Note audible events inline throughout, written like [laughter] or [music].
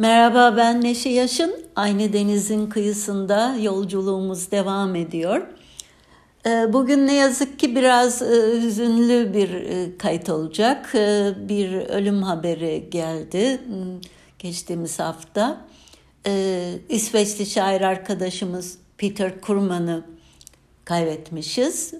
Merhaba ben Neşe Yaşın. Aynı denizin kıyısında yolculuğumuz devam ediyor. Ee, bugün ne yazık ki biraz e, hüzünlü bir e, kayıt olacak. Ee, bir ölüm haberi geldi hmm, geçtiğimiz hafta. Ee, İsveçli şair arkadaşımız Peter Kurman'ı kaybetmişiz.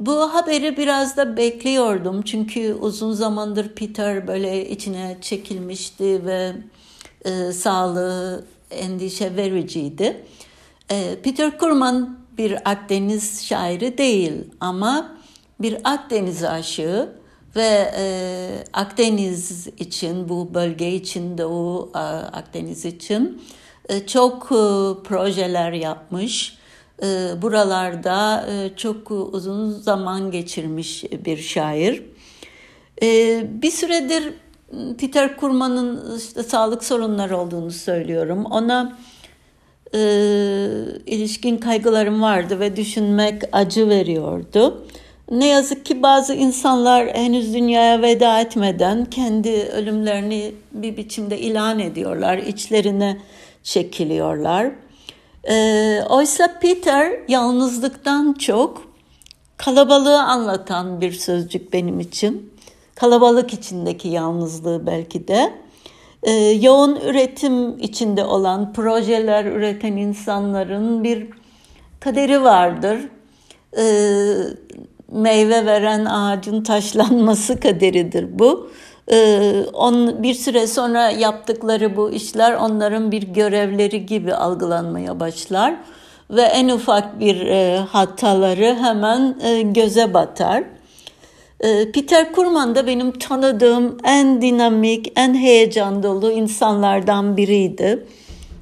Bu haberi biraz da bekliyordum çünkü uzun zamandır Peter böyle içine çekilmişti ve e, sağlığı endişe vericiydi. E, Peter Kurman bir Akdeniz şairi değil ama bir Akdeniz aşığı ve e, Akdeniz için bu bölge için Doğu e, Akdeniz için e, çok e, projeler yapmış. E, buralarda e, çok uzun zaman geçirmiş bir şair. E, bir süredir Peter Kurman'ın işte sağlık sorunları olduğunu söylüyorum. Ona e, ilişkin kaygılarım vardı ve düşünmek acı veriyordu. Ne yazık ki bazı insanlar henüz dünyaya veda etmeden kendi ölümlerini bir biçimde ilan ediyorlar, içlerine çekiliyorlar. E, oysa Peter yalnızlıktan çok kalabalığı anlatan bir sözcük benim için kalabalık içindeki yalnızlığı belki de. Ee, yoğun üretim içinde olan projeler üreten insanların bir kaderi vardır. Ee, meyve veren ağacın taşlanması [laughs] kaderidir bu. Ee, on, bir süre sonra yaptıkları bu işler onların bir görevleri gibi algılanmaya başlar ve en ufak bir e, hataları hemen e, göze batar. Ee, Peter Kurman da benim tanıdığım en dinamik, en heyecan dolu insanlardan biriydi.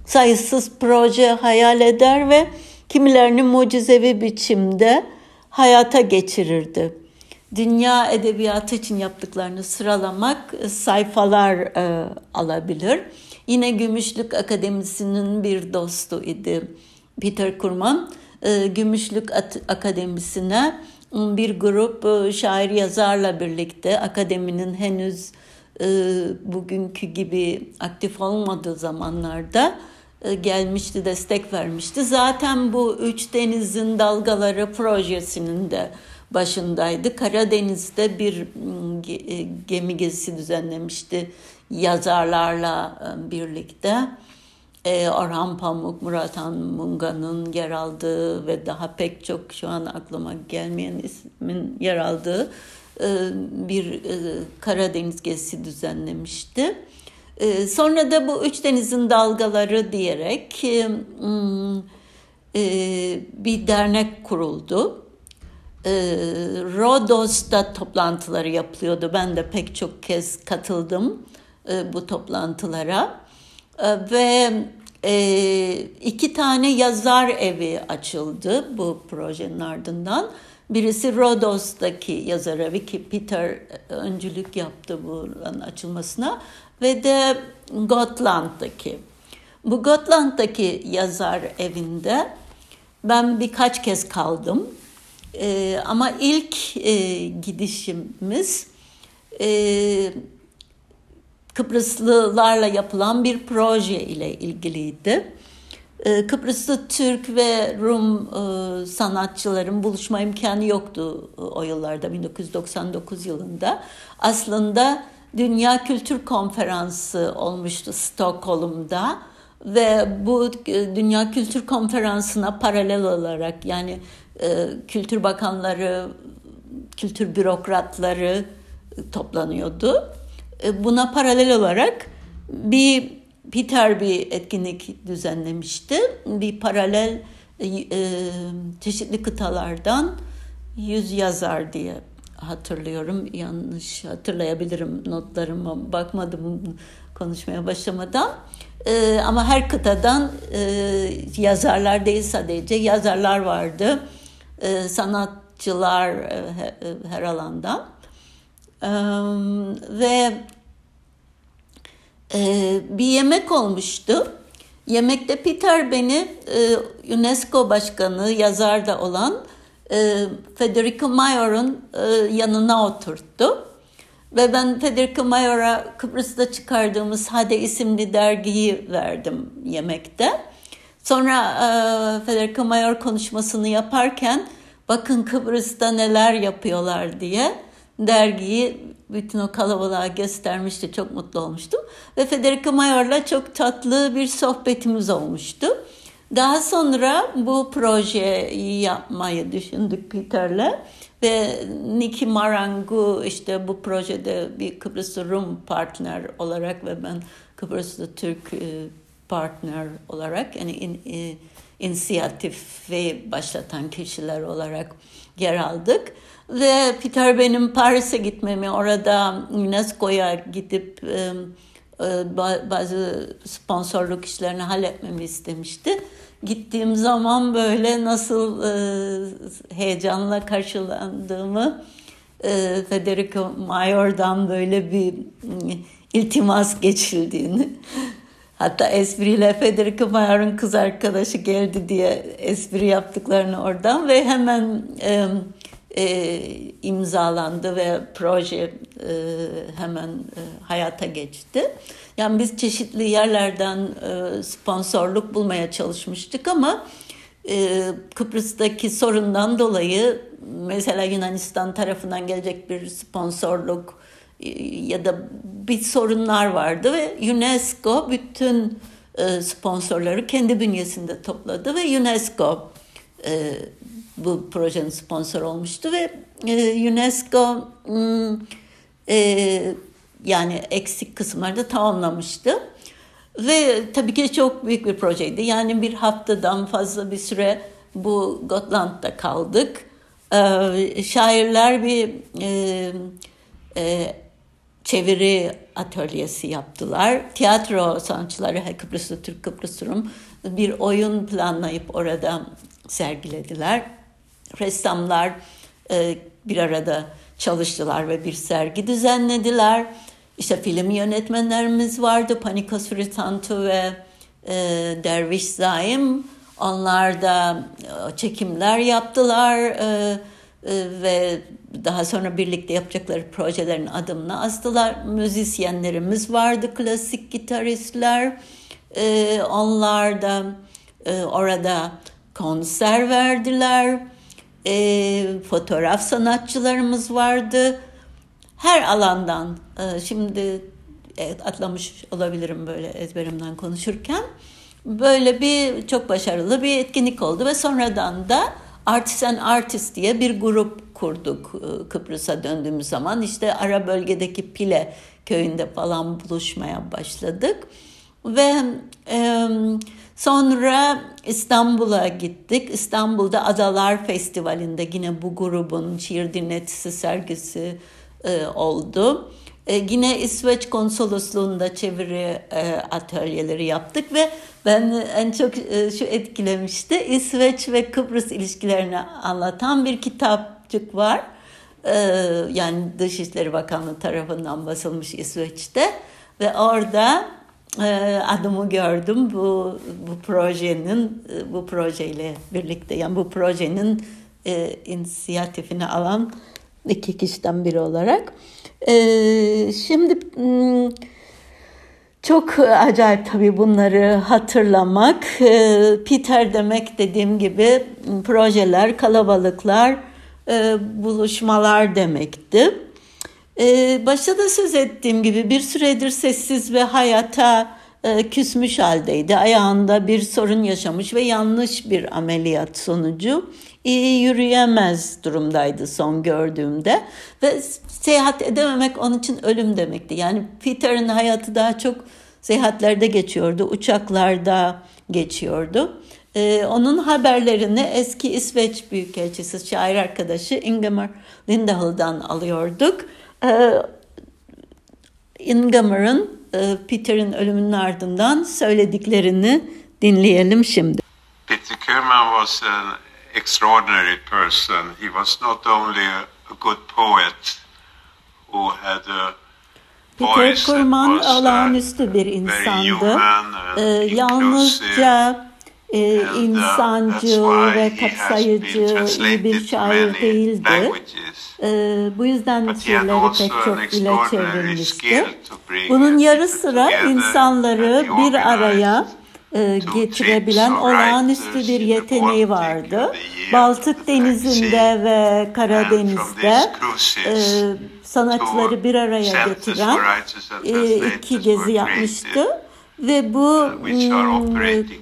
Sayısız proje hayal eder ve kimilerini mucizevi biçimde hayata geçirirdi. Dünya edebiyatı için yaptıklarını sıralamak sayfalar e, alabilir. Yine Gümüşlük Akademisi'nin bir dostu idi Peter Kurman. E, Gümüşlük Akademisi'ne bir grup e, şair yazarla birlikte akademinin henüz e, bugünkü gibi aktif olmadığı zamanlarda e, gelmişti, destek vermişti. Zaten bu Üç Deniz'in Dalgaları projesinin de başındaydı. Karadeniz'de bir gemi gezisi düzenlemişti yazarlarla birlikte e, Orhan Pamuk, Murat Han Munga'nın yer aldığı ve daha pek çok şu an aklıma gelmeyen ismin yer aldığı e, bir e, Karadeniz gezisi düzenlemişti. E, sonra da bu Üç Deniz'in Dalgaları diyerek e, hmm, e, bir dernek kuruldu. E, Rodos'ta toplantıları yapılıyordu. Ben de pek çok kez katıldım e, bu toplantılara. Ee, ve e, iki tane yazar evi açıldı bu projenin ardından. Birisi Rodos'taki yazar evi ki Peter e, öncülük yaptı buranın açılmasına ve de Gotland'daki. Bu Gotland'daki yazar evinde ben birkaç kez kaldım. Ee, ama ilk e, gidişimiz e, Kıbrıslılarla yapılan bir proje ile ilgiliydi. Ee, Kıbrıslı Türk ve Rum e, sanatçıların buluşma imkanı yoktu e, o yıllarda 1999 yılında. Aslında Dünya Kültür Konferansı olmuştu Stockholm'da ve bu e, Dünya Kültür Konferansı'na paralel olarak yani kültür bakanları, kültür bürokratları toplanıyordu buna paralel olarak bir Peter bir etkinlik düzenlemişti. Bir paralel e, e, çeşitli kıtalardan yüz yazar diye hatırlıyorum. Yanlış hatırlayabilirim notlarıma bakmadım konuşmaya başlamadan. E, ama her kıtadan e, yazarlar değil sadece yazarlar vardı. E, sanatçılar e, her alandan ve bir yemek olmuştu. Yemekte Peter beni UNESCO başkanı, yazar da olan Federico Mayor'un e, yanına oturttu. Ve ben Federico Mayor'a Kıbrıs'ta çıkardığımız Hade isimli dergiyi verdim yemekte. Sonra Federico Mayor konuşmasını yaparken bakın Kıbrıs'ta neler yapıyorlar diye dergiyi bütün o kalabalığa göstermişti. Çok mutlu olmuştum. Ve Federico Mayor'la çok tatlı bir sohbetimiz olmuştu. Daha sonra bu projeyi yapmayı düşündük Peter'le. Ve Niki Marangu işte bu projede bir Kıbrıslı Rum partner olarak ve ben Kıbrıslı Türk e, partner olarak yani in, in, inisiyatifi başlatan kişiler olarak yer aldık. Ve Peter benim Paris'e gitmemi, orada UNESCO'ya gidip e, bazı sponsorluk işlerini halletmemi istemişti. Gittiğim zaman böyle nasıl e, heyecanla karşılandığımı Federico Mayor'dan böyle bir iltimas geçildiğini hatta espriyle Federico Mayor'un kız arkadaşı geldi diye espri yaptıklarını oradan ve hemen e, e, imzalandı ve proje e, hemen e, hayata geçti. Yani biz çeşitli yerlerden e, sponsorluk bulmaya çalışmıştık ama e, Kıbrıs'taki sorundan dolayı mesela Yunanistan tarafından gelecek bir sponsorluk ya da bir sorunlar vardı ve UNESCO bütün e, sponsorları kendi bünyesinde topladı ve UNESCO e, bu projenin sponsor olmuştu ve e, UNESCO hmm, yani eksik kısımları da tamamlamıştı. Ve tabii ki çok büyük bir projeydi. Yani bir haftadan fazla bir süre bu Gotland'da kaldık. Ee, şairler bir e, e, çeviri atölyesi yaptılar. Tiyatro sanatçıları Kıbrıslı Türk Kıbrıs Rum bir oyun planlayıp orada sergilediler ressamlar e, bir arada çalıştılar ve bir sergi düzenlediler. İşte film yönetmenlerimiz vardı. Panikos Fritantu ve e, Derviş Zaim. Onlar da e, çekimler yaptılar e, ve daha sonra birlikte yapacakları projelerin adımını astılar. Müzisyenlerimiz vardı, klasik gitaristler. E, onlar da e, orada konser verdiler e, fotoğraf sanatçılarımız vardı. Her alandan, e, şimdi evet, atlamış olabilirim böyle ezberimden konuşurken. Böyle bir çok başarılı bir etkinlik oldu ve sonradan da Artist and Artist diye bir grup kurduk e, Kıbrıs'a döndüğümüz zaman. işte ara bölgedeki Pile köyünde falan buluşmaya başladık. Ve e, Sonra İstanbul'a gittik. İstanbul'da Adalar Festivali'nde yine bu grubun şiir dinletisi sergisi e, oldu. E, yine İsveç konsolosluğunda çeviri e, atölyeleri yaptık ve ben en çok e, şu etkilemişti. İsveç ve Kıbrıs ilişkilerini anlatan bir kitapçık var. E, yani Dışişleri Bakanlığı tarafından basılmış İsveç'te ve orada adımı gördüm bu bu projenin bu projeyle birlikte yani bu projenin inisiyatifini alan iki kişiden biri olarak. E, şimdi hmm, çok acayip tabii bunları hatırlamak. E, Peter demek dediğim gibi projeler, kalabalıklar, e, buluşmalar demekti. Ee, başta da söz ettiğim gibi bir süredir sessiz ve hayata e, küsmüş haldeydi. Ayağında bir sorun yaşamış ve yanlış bir ameliyat sonucu yürüyemez durumdaydı son gördüğümde ve seyahat edememek onun için ölüm demekti. Yani Peter'ın hayatı daha çok seyahatlerde geçiyordu, uçaklarda geçiyordu. Ee, onun haberlerini eski İsveç Büyükelçisi, şair arkadaşı Ingemar Lindahl'dan alıyorduk. Ee, Ingamar'ın e, Peter'in ölümünün ardından söylediklerini dinleyelim şimdi. Peter Kerman was an extraordinary person. He was not only a, good poet who had a Peter Kurman uh, olağanüstü bir insandı. Ee, yalnızca e, insancı ve kapsayıcı iyi bir şair değildi. E, bu yüzden şiirleri pek çok ile çevrilmişti. Bunun yarı sıra insanları bir araya getirebilen olağanüstü bir yeteneği vardı. Baltık Denizi'nde ve Karadeniz'de e, sanatçıları bir araya getiren e, iki gezi yapmıştı. Ve bu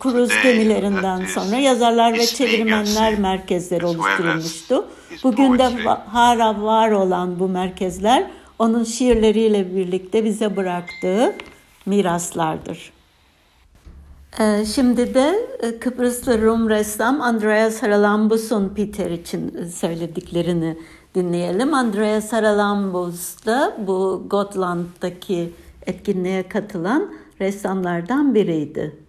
kruz gemilerinden sonra yazarlar ve çevirmenler merkezleri oluşturulmuştu. Bugün de hala var olan bu merkezler onun şiirleriyle birlikte bize bıraktığı miraslardır. Ee, şimdi de e, Kıbrıslı Rum ressam Andreas Haralambus'un Peter için söylediklerini dinleyelim. Andreas Haralambus da bu Gotland'daki etkinliğe katılan ressamlardan biriydi.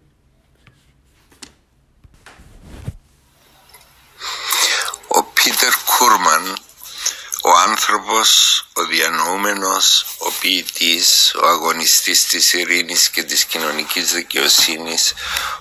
Ο Πίτερ Κούρμαν, ο άνθρωπος, ο διανοούμενος, ο ποιητής, ο αγωνιστής της ειρήνης και της κοινωνικής δικαιοσύνης,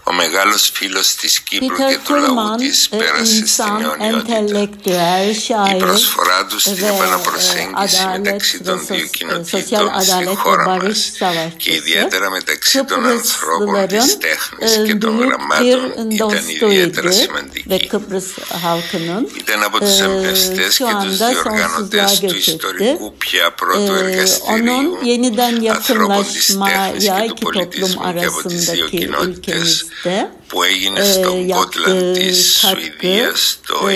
ο μεγάλος φίλος της Κύπρου Peter και του λαού Kurman, της e, πέρασε στην insan, αιωνιότητα. entelektüel, Η şair προσφορά τους στην ve e, επαναπροσέγγιση adalet μεταξύ ve των δύο sos- sosyal κοινοτήτων στη adalet ve χώρα barış μας και savaşçısı. ιδιαίτερα μεταξύ των ανθρώπων Kıbrıslıların της τέχνης και των e, büyük γραμμάτων bir ήταν ιδιαίτερα dostuydu ve σημαντική. Kıbrıs halkının Ήταν από τους e, εμπνευστές şu και τους anda διοργανωτές sonsuzluğa του göç etti. ιστορικού e, onun yeniden yakınlaşmaya iki toplum arasındaki ülkemizde που έγινε στο Κότλαντ της Σουηδίας το 1999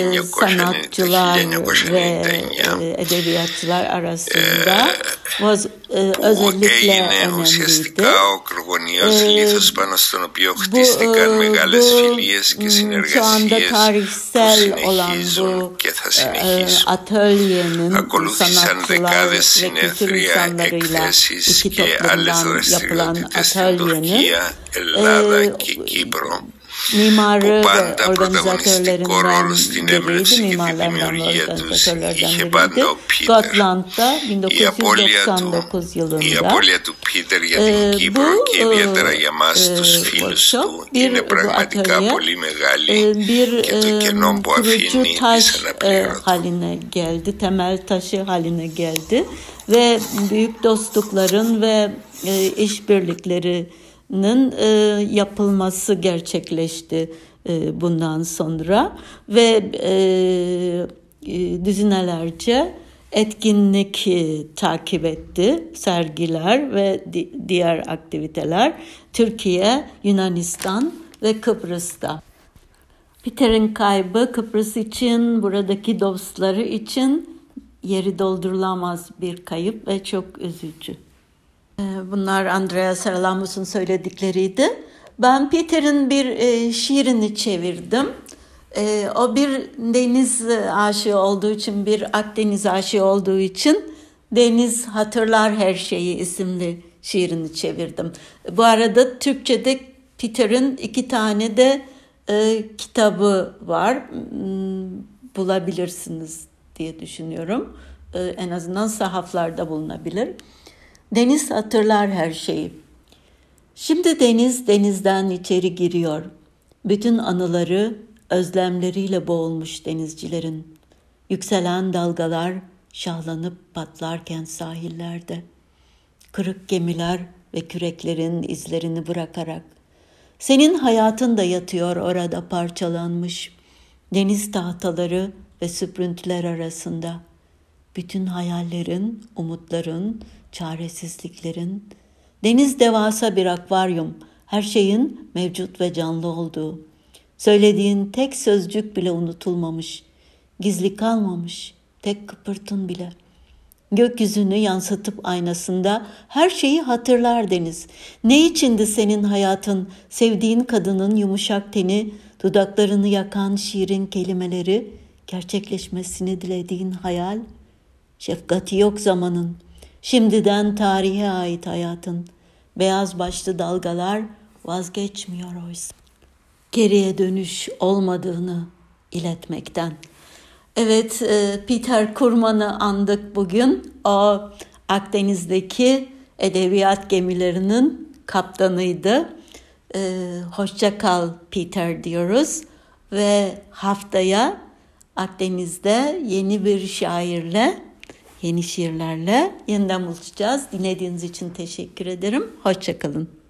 ε, που έγινε ουσιαστικά ο κρογωνιός λίθος πάνω στον οποίο χτίστηκαν μεγάλες φιλίες και συνεργασίες που συνεχίζουν και θα συνεχίσουν. Ακολούθησαν δεκάδες συνεδρία, εκθέσεις και άλλες δραστηριότητες στην Τουρκία, Ελλάδα και Κύπρο. mimarı e, bu banda ve organizatörlerinden biriydi. Mimarlardan ve organizatörlerden biriydi. Gotland'da 1999 yılında e, bu e, workshop bir bu atölye e, bir e, taş e, haline geldi. Temel taşı haline geldi ve büyük dostlukların ve e, işbirlikleri e, yapılması gerçekleşti e, bundan sonra ve e, e, düzinelerce etkinlik e, takip etti, sergiler ve di- diğer aktiviteler Türkiye, Yunanistan ve Kıbrıs'ta. Peter'in kaybı Kıbrıs için, buradaki dostları için yeri doldurulamaz bir kayıp ve çok üzücü. Ee, Bunlar Andrea Saralamus'un söyledikleriydi. Ben Peter'in bir e, şiirini çevirdim. E, o bir deniz aşığı olduğu için, bir Akdeniz aşığı olduğu için Deniz Hatırlar Her Şeyi isimli şiirini çevirdim. Bu arada Türkçe'de Peter'in iki tane de e, kitabı var. Hmm, Bulabilirsiniz diye düşünüyorum. E, en azından sahaflarda bulunabilir. Deniz hatırlar her şeyi. Şimdi deniz denizden içeri giriyor. Bütün anıları özlemleriyle boğulmuş denizcilerin. Yükselen dalgalar şahlanıp patlarken sahillerde. Kırık gemiler ve küreklerin izlerini bırakarak. Senin hayatın da yatıyor orada parçalanmış. Deniz tahtaları ve süprüntüler arasında. Bütün hayallerin, umutların, çaresizliklerin, deniz devasa bir akvaryum, her şeyin mevcut ve canlı olduğu. Söylediğin tek sözcük bile unutulmamış, gizli kalmamış, tek kıpırtın bile. Gökyüzünü yansıtıp aynasında her şeyi hatırlar deniz. Ne içindi senin hayatın, sevdiğin kadının yumuşak teni, dudaklarını yakan şiirin kelimeleri, gerçekleşmesini dilediğin hayal, Şefkati yok zamanın. Şimdiden tarihe ait hayatın. Beyaz başlı dalgalar vazgeçmiyor oysa. Geriye dönüş olmadığını iletmekten. Evet, e, Peter Kurman'ı andık bugün. O Akdeniz'deki edebiyat gemilerinin kaptanıydı. e, hoşça kal Peter diyoruz ve haftaya Akdeniz'de yeni bir şairle, yeni şiirlerle yeniden buluşacağız. Dinlediğiniz için teşekkür ederim. Hoşçakalın.